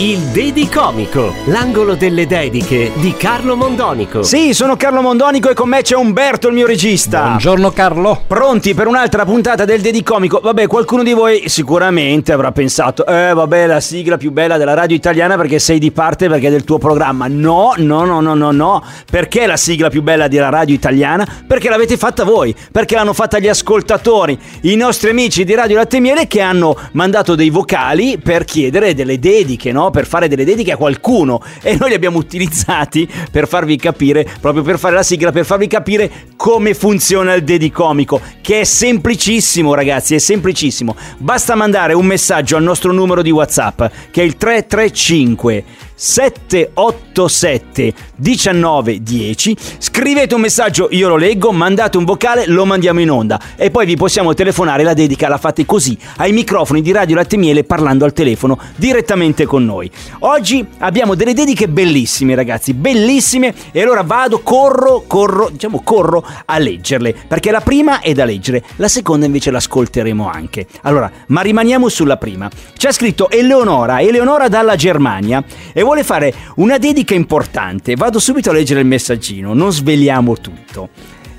Il Dedicomico, l'angolo delle dediche di Carlo Mondonico. Sì, sono Carlo Mondonico e con me c'è Umberto, il mio regista. Buongiorno Carlo. Pronti per un'altra puntata del Dedicomico? Vabbè, qualcuno di voi sicuramente avrà pensato, eh vabbè, la sigla più bella della radio italiana perché sei di parte perché è del tuo programma. No, no, no, no, no, no. Perché la sigla più bella della radio italiana? Perché l'avete fatta voi, perché l'hanno fatta gli ascoltatori, i nostri amici di Radio Latte Miele che hanno mandato dei vocali per chiedere delle dediche, no? Per fare delle dediche a qualcuno e noi li abbiamo utilizzati per farvi capire, proprio per fare la sigla, per farvi capire come funziona il dedicomico, che è semplicissimo ragazzi, è semplicissimo. Basta mandare un messaggio al nostro numero di WhatsApp che è il 335 787 1910 scrivete un messaggio io lo leggo mandate un vocale lo mandiamo in onda e poi vi possiamo telefonare la dedica la fate così ai microfoni di Radio Latte Miele parlando al telefono direttamente con noi oggi abbiamo delle dediche bellissime ragazzi bellissime e allora vado corro corro diciamo corro a leggerle perché la prima è da leggere la seconda invece l'ascolteremo anche allora ma rimaniamo sulla prima c'è scritto Eleonora Eleonora dalla Germania e vuole fare una dedica importante. Vado subito a leggere il messaggino, non sveliamo tutto.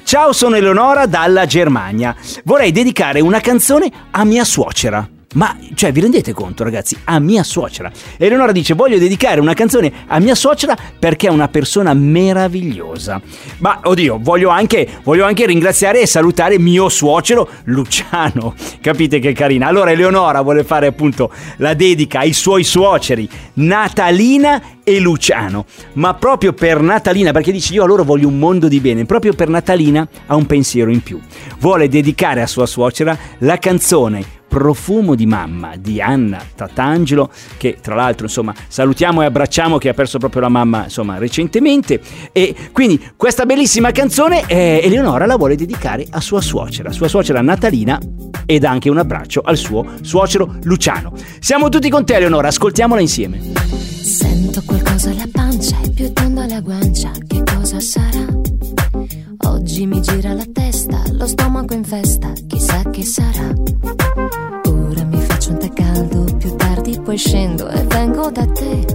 Ciao, sono Eleonora dalla Germania. Vorrei dedicare una canzone a mia suocera. Ma, cioè, vi rendete conto, ragazzi? A mia suocera. Eleonora dice: Voglio dedicare una canzone a mia suocera perché è una persona meravigliosa. Ma, oddio, voglio anche, voglio anche ringraziare e salutare mio suocero Luciano. Capite che carina? Allora, Eleonora vuole fare appunto la dedica ai suoi suoceri, Natalina e Luciano. Ma proprio per Natalina, perché dice: Io a loro voglio un mondo di bene. Proprio per Natalina ha un pensiero in più. Vuole dedicare a sua suocera la canzone Profumo di mamma di Anna Tatangelo, che tra l'altro insomma salutiamo e abbracciamo che ha perso proprio la mamma insomma recentemente. E quindi questa bellissima canzone eh, Eleonora la vuole dedicare a sua suocera, sua suocera Natalina ed anche un abbraccio al suo suocero Luciano. Siamo tutti con te Eleonora, ascoltiamola insieme. Sento qualcosa alla pancia e più tondo alla guancia, che cosa sarà? Oggi mi gira la testa, lo stomaco in festa, scendo e vengo da te.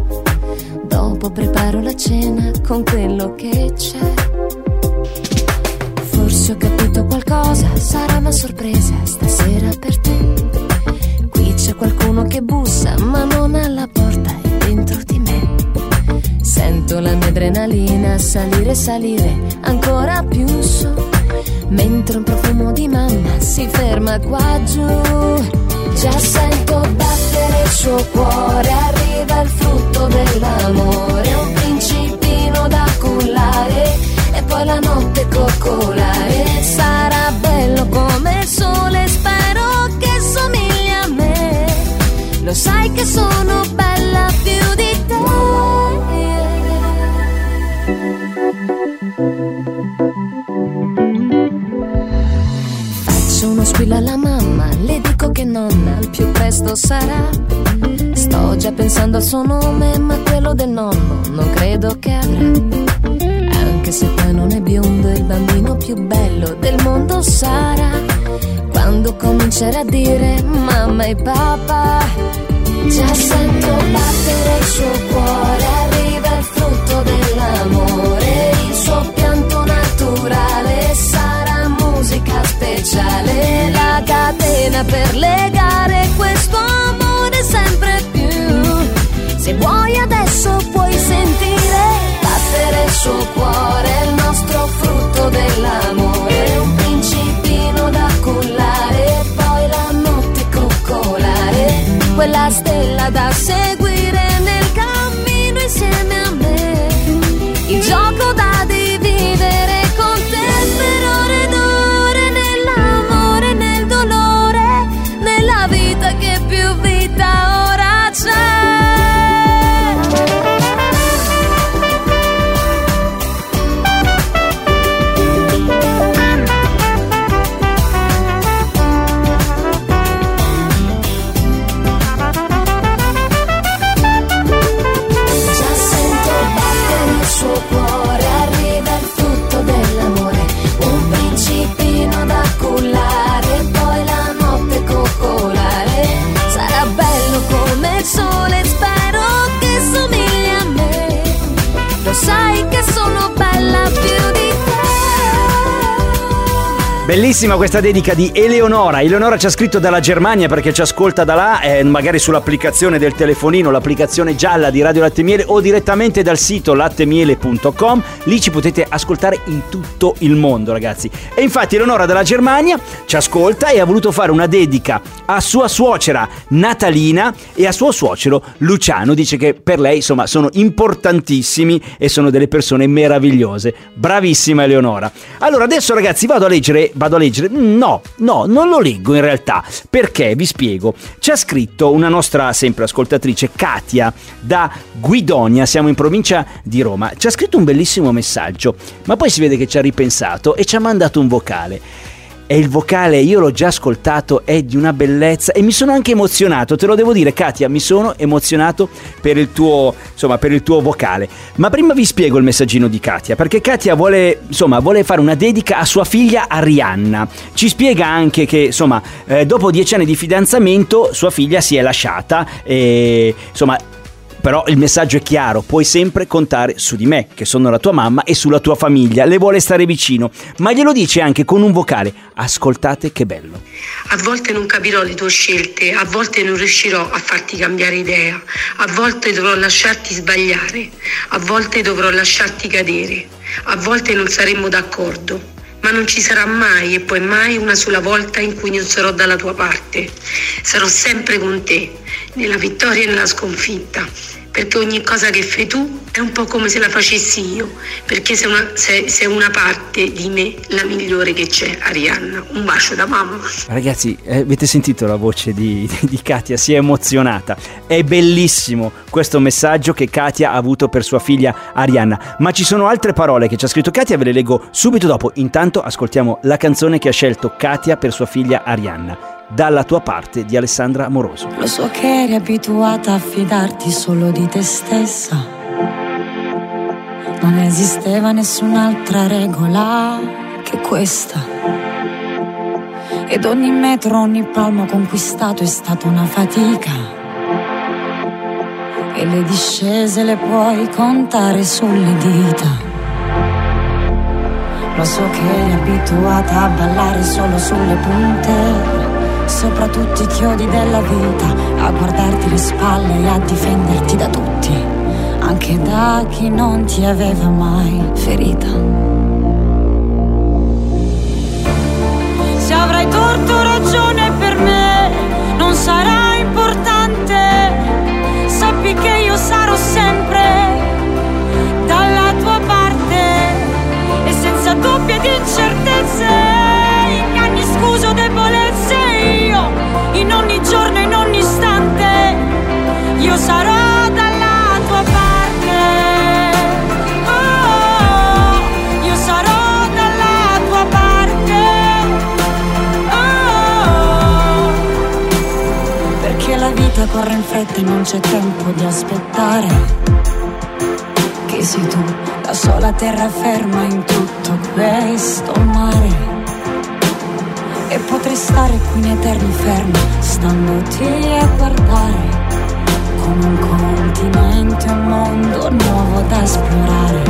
Dopo preparo la cena con quello che c'è. Forse ho capito qualcosa, sarà una sorpresa stasera per te. Qui c'è qualcuno che bussa, ma non alla porta, è dentro di me. Sento la mia adrenalina salire, salire ancora più su. Mentre un profumo di mamma si ferma qua giù. Già sento battere il suo cuore, arriva il frutto dell'amore. Un principino da cullare e poi la notte coccolare. Sarà bello come il sole, spero che somigli a me. Lo sai che sono bella più uno squillo alla mamma, le dico che nonna al più presto sarà. Sto già pensando al suo nome, ma quello del nonno non credo che avrà. Anche se poi non è biondo, il bambino più bello del mondo sarà. Quando comincerà a dire mamma e papà, già sento battere il suo cuore, speciale, la catena per legare questo amore sempre più. Se vuoi adesso puoi sentire battere il suo cuore, il nostro frutto dell'amore, un principino da cullare, poi la notte coccolare, quella stella da seguire Bellissima questa dedica di Eleonora. Eleonora ci ha scritto dalla Germania perché ci ascolta da là, eh, magari sull'applicazione del telefonino, l'applicazione gialla di Radio Latte Miele o direttamente dal sito lattemiele.com. Lì ci potete ascoltare in tutto il mondo, ragazzi. E infatti Eleonora dalla Germania ci ascolta e ha voluto fare una dedica a sua suocera Natalina e a suo suocero Luciano. Dice che per lei, insomma, sono importantissimi e sono delle persone meravigliose. Bravissima Eleonora. Allora, adesso ragazzi vado a leggere vado a leggere. No, no, non lo leggo in realtà. Perché? Vi spiego. Ci ha scritto una nostra sempre ascoltatrice, Katia, da Guidonia, siamo in provincia di Roma. Ci ha scritto un bellissimo messaggio, ma poi si vede che ci ha ripensato e ci ha mandato un vocale. E il vocale, io l'ho già ascoltato, è di una bellezza e mi sono anche emozionato, te lo devo dire Katia, mi sono emozionato per il tuo, insomma, per il tuo vocale. Ma prima vi spiego il messaggino di Katia, perché Katia vuole, insomma, vuole fare una dedica a sua figlia Arianna. Ci spiega anche che, insomma, eh, dopo dieci anni di fidanzamento sua figlia si è lasciata e, insomma, però il messaggio è chiaro, puoi sempre contare su di me, che sono la tua mamma e sulla tua famiglia, le vuole stare vicino, ma glielo dice anche con un vocale, ascoltate che bello. A volte non capirò le tue scelte, a volte non riuscirò a farti cambiare idea, a volte dovrò lasciarti sbagliare, a volte dovrò lasciarti cadere, a volte non saremo d'accordo, non ci sarà mai e poi mai una sola volta in cui non sarò dalla tua parte. Sarò sempre con te, nella vittoria e nella sconfitta, perché ogni cosa che fai tu è un po' come se la facessi io, perché sei una, sei, sei una parte di me, la migliore che c'è, Arianna. Un bacio da mamma. Ragazzi, eh, avete sentito la voce di, di Katia? Si è emozionata. È bellissimo questo messaggio che Katia ha avuto per sua figlia Arianna. Ma ci sono altre parole che ci ha scritto Katia, ve le leggo subito dopo. Intanto ascoltiamo la canzone che ha scelto Katia per sua figlia Arianna. Dalla tua parte di Alessandra Amoroso. Lo so che eri abituata a fidarti solo di te stessa. Non esisteva nessun'altra regola che questa. Ed ogni metro, ogni palmo conquistato è stata una fatica. E le discese le puoi contare sulle dita. Lo so che eri abituata a ballare solo sulle punte sopra tutti i chiodi della vita, a guardarti le spalle e a difenderti da tutti, anche da chi non ti aveva mai ferita. Se avrai torto ragione per me, non sarà importante, sappi che io sarò sempre dalla tua parte e senza dubbio ed incertezze, in ogni giorno, in ogni istante, io sarò dalla tua parte. Oh, io sarò dalla tua parte. Oh, perché la vita corre in fretta e non c'è tempo di aspettare. Che sei tu, la sola terraferma in tutto questo mare e potrei stare qui in eterni fermi, standoti a guardare come un continente, un mondo nuovo da esplorare.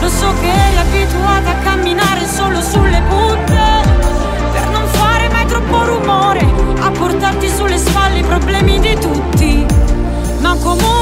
Lo so che eri abituata a camminare solo sulle punte, per non fare mai troppo rumore, a portarti sulle spalle i problemi di tutti. Ma comunque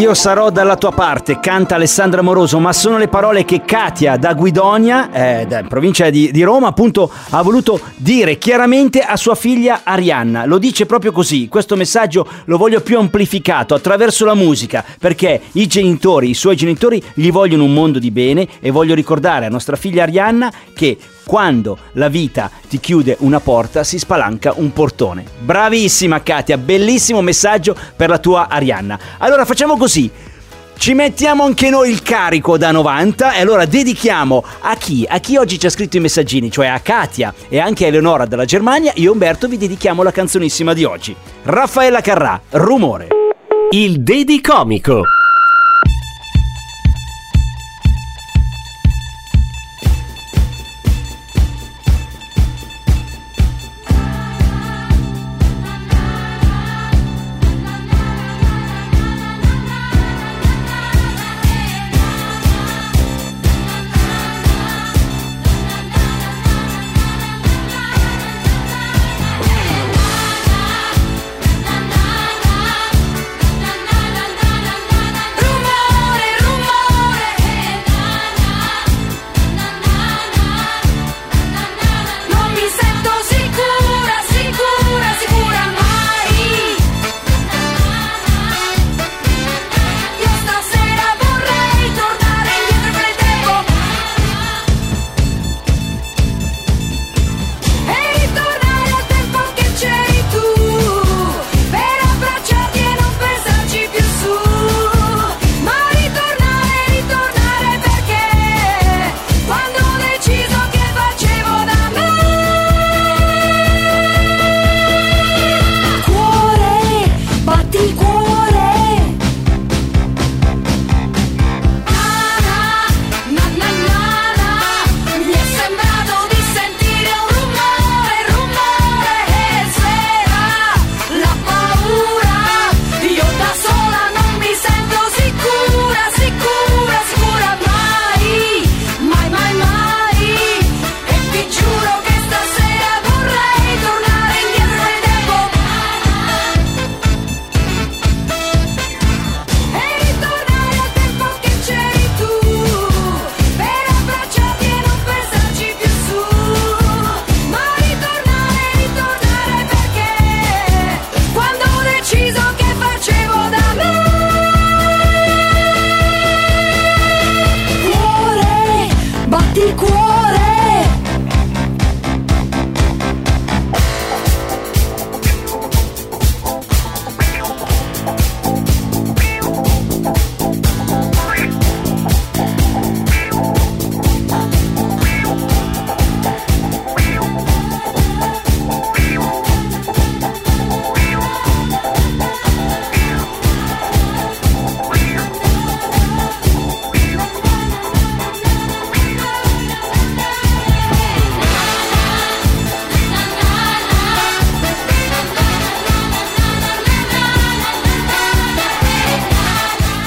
io sarò dalla tua parte, canta Alessandra Moroso, ma sono le parole che Katia da Guidonia, eh, da provincia di, di Roma, appunto ha voluto dire chiaramente a sua figlia Arianna. Lo dice proprio così, questo messaggio lo voglio più amplificato attraverso la musica, perché i genitori, i suoi genitori gli vogliono un mondo di bene e voglio ricordare a nostra figlia Arianna che quando la vita ti chiude una porta si spalanca un portone. Bravissima Katia, bellissimo messaggio per la tua Arianna. Allora facciamo così. Ci mettiamo anche noi il carico da 90 e allora dedichiamo a chi? A chi oggi ci ha scritto i messaggini, cioè a Katia e anche a Eleonora dalla Germania, io e Umberto vi dedichiamo la canzonissima di oggi. Raffaella Carrà, Rumore. Il Dedicomico. Non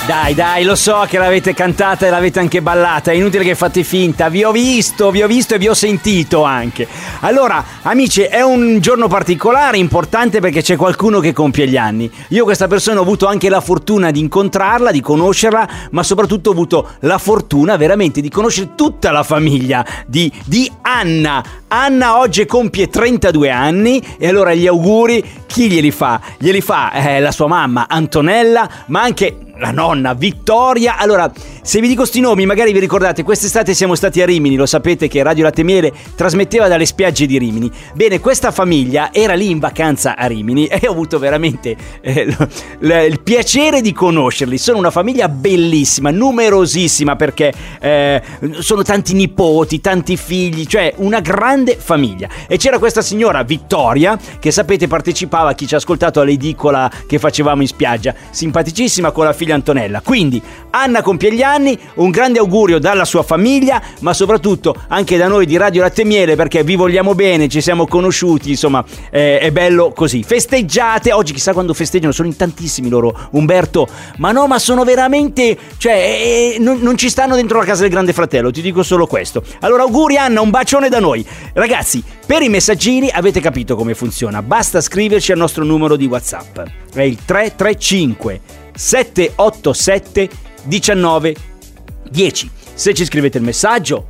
Dai, dai, lo so che l'avete cantata e l'avete anche ballata, è inutile che fate finta, vi ho visto, vi ho visto e vi ho sentito anche. Allora, amici, è un giorno particolare, importante perché c'è qualcuno che compie gli anni. Io questa persona ho avuto anche la fortuna di incontrarla, di conoscerla, ma soprattutto ho avuto la fortuna veramente di conoscere tutta la famiglia di, di Anna. Anna oggi compie 32 anni e allora gli auguri chi glieli fa? Glieli fa eh, la sua mamma Antonella, ma anche la nonna Vittoria. Allora, se vi dico sti nomi, magari vi ricordate, quest'estate siamo stati a Rimini, lo sapete che Radio Latte Miele trasmetteva dalle spiagge di Rimini. Bene, questa famiglia era lì in vacanza a Rimini e ho avuto veramente eh, l- l- il piacere di conoscerli. Sono una famiglia bellissima, numerosissima perché eh, sono tanti nipoti, tanti figli, cioè una grande famiglia. E c'era questa signora Vittoria che sapete partecipava chi ci ha ascoltato all'edicola che facevamo in spiaggia, simpaticissima con la figlia Antonella. Quindi Anna compie gli anni, un grande augurio dalla sua famiglia, ma soprattutto anche da noi di Radio Latte Miele perché vi vogliamo bene, ci siamo conosciuti, insomma, eh, è bello così. Festeggiate, oggi chissà quando festeggiano, sono in tantissimi loro, Umberto, ma no, ma sono veramente, cioè, eh, non, non ci stanno dentro la casa del grande fratello, ti dico solo questo. Allora auguri Anna, un bacione da noi. Ragazzi, per i messaggini avete capito come funziona, basta scriverci al nostro numero di WhatsApp. È il 335 787 19 10. Se ci scrivete il messaggio,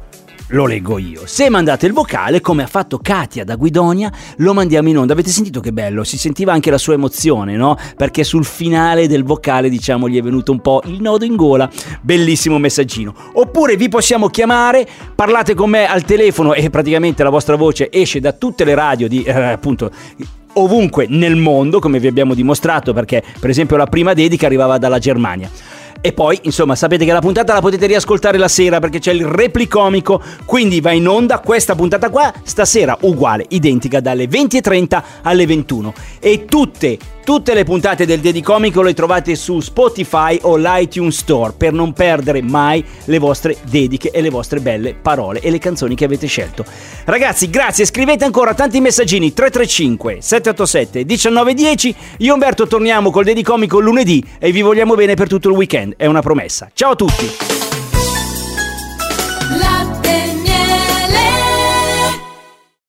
lo leggo io. Se mandate il vocale, come ha fatto Katia da Guidonia, lo mandiamo in onda. Avete sentito che bello? Si sentiva anche la sua emozione, no? Perché sul finale del vocale, diciamo, gli è venuto un po' il nodo in gola. Bellissimo messaggino. Oppure vi possiamo chiamare, parlate con me al telefono e praticamente la vostra voce esce da tutte le radio di, eh, appunto, ovunque nel mondo, come vi abbiamo dimostrato, perché per esempio la prima dedica arrivava dalla Germania. E poi, insomma, sapete che la puntata la potete riascoltare la sera perché c'è il replicomico, quindi va in onda questa puntata qua, stasera uguale, identica dalle 20.30 alle 21. E tutte, tutte le puntate del Dedicomico le trovate su Spotify o l'iTunes Store per non perdere mai le vostre dediche e le vostre belle parole e le canzoni che avete scelto. Ragazzi, grazie, scrivete ancora tanti messaggini 335 787 1910. Io Umberto torniamo col Dedicomico lunedì e vi vogliamo bene per tutto il weekend, è una promessa. Ciao a tutti!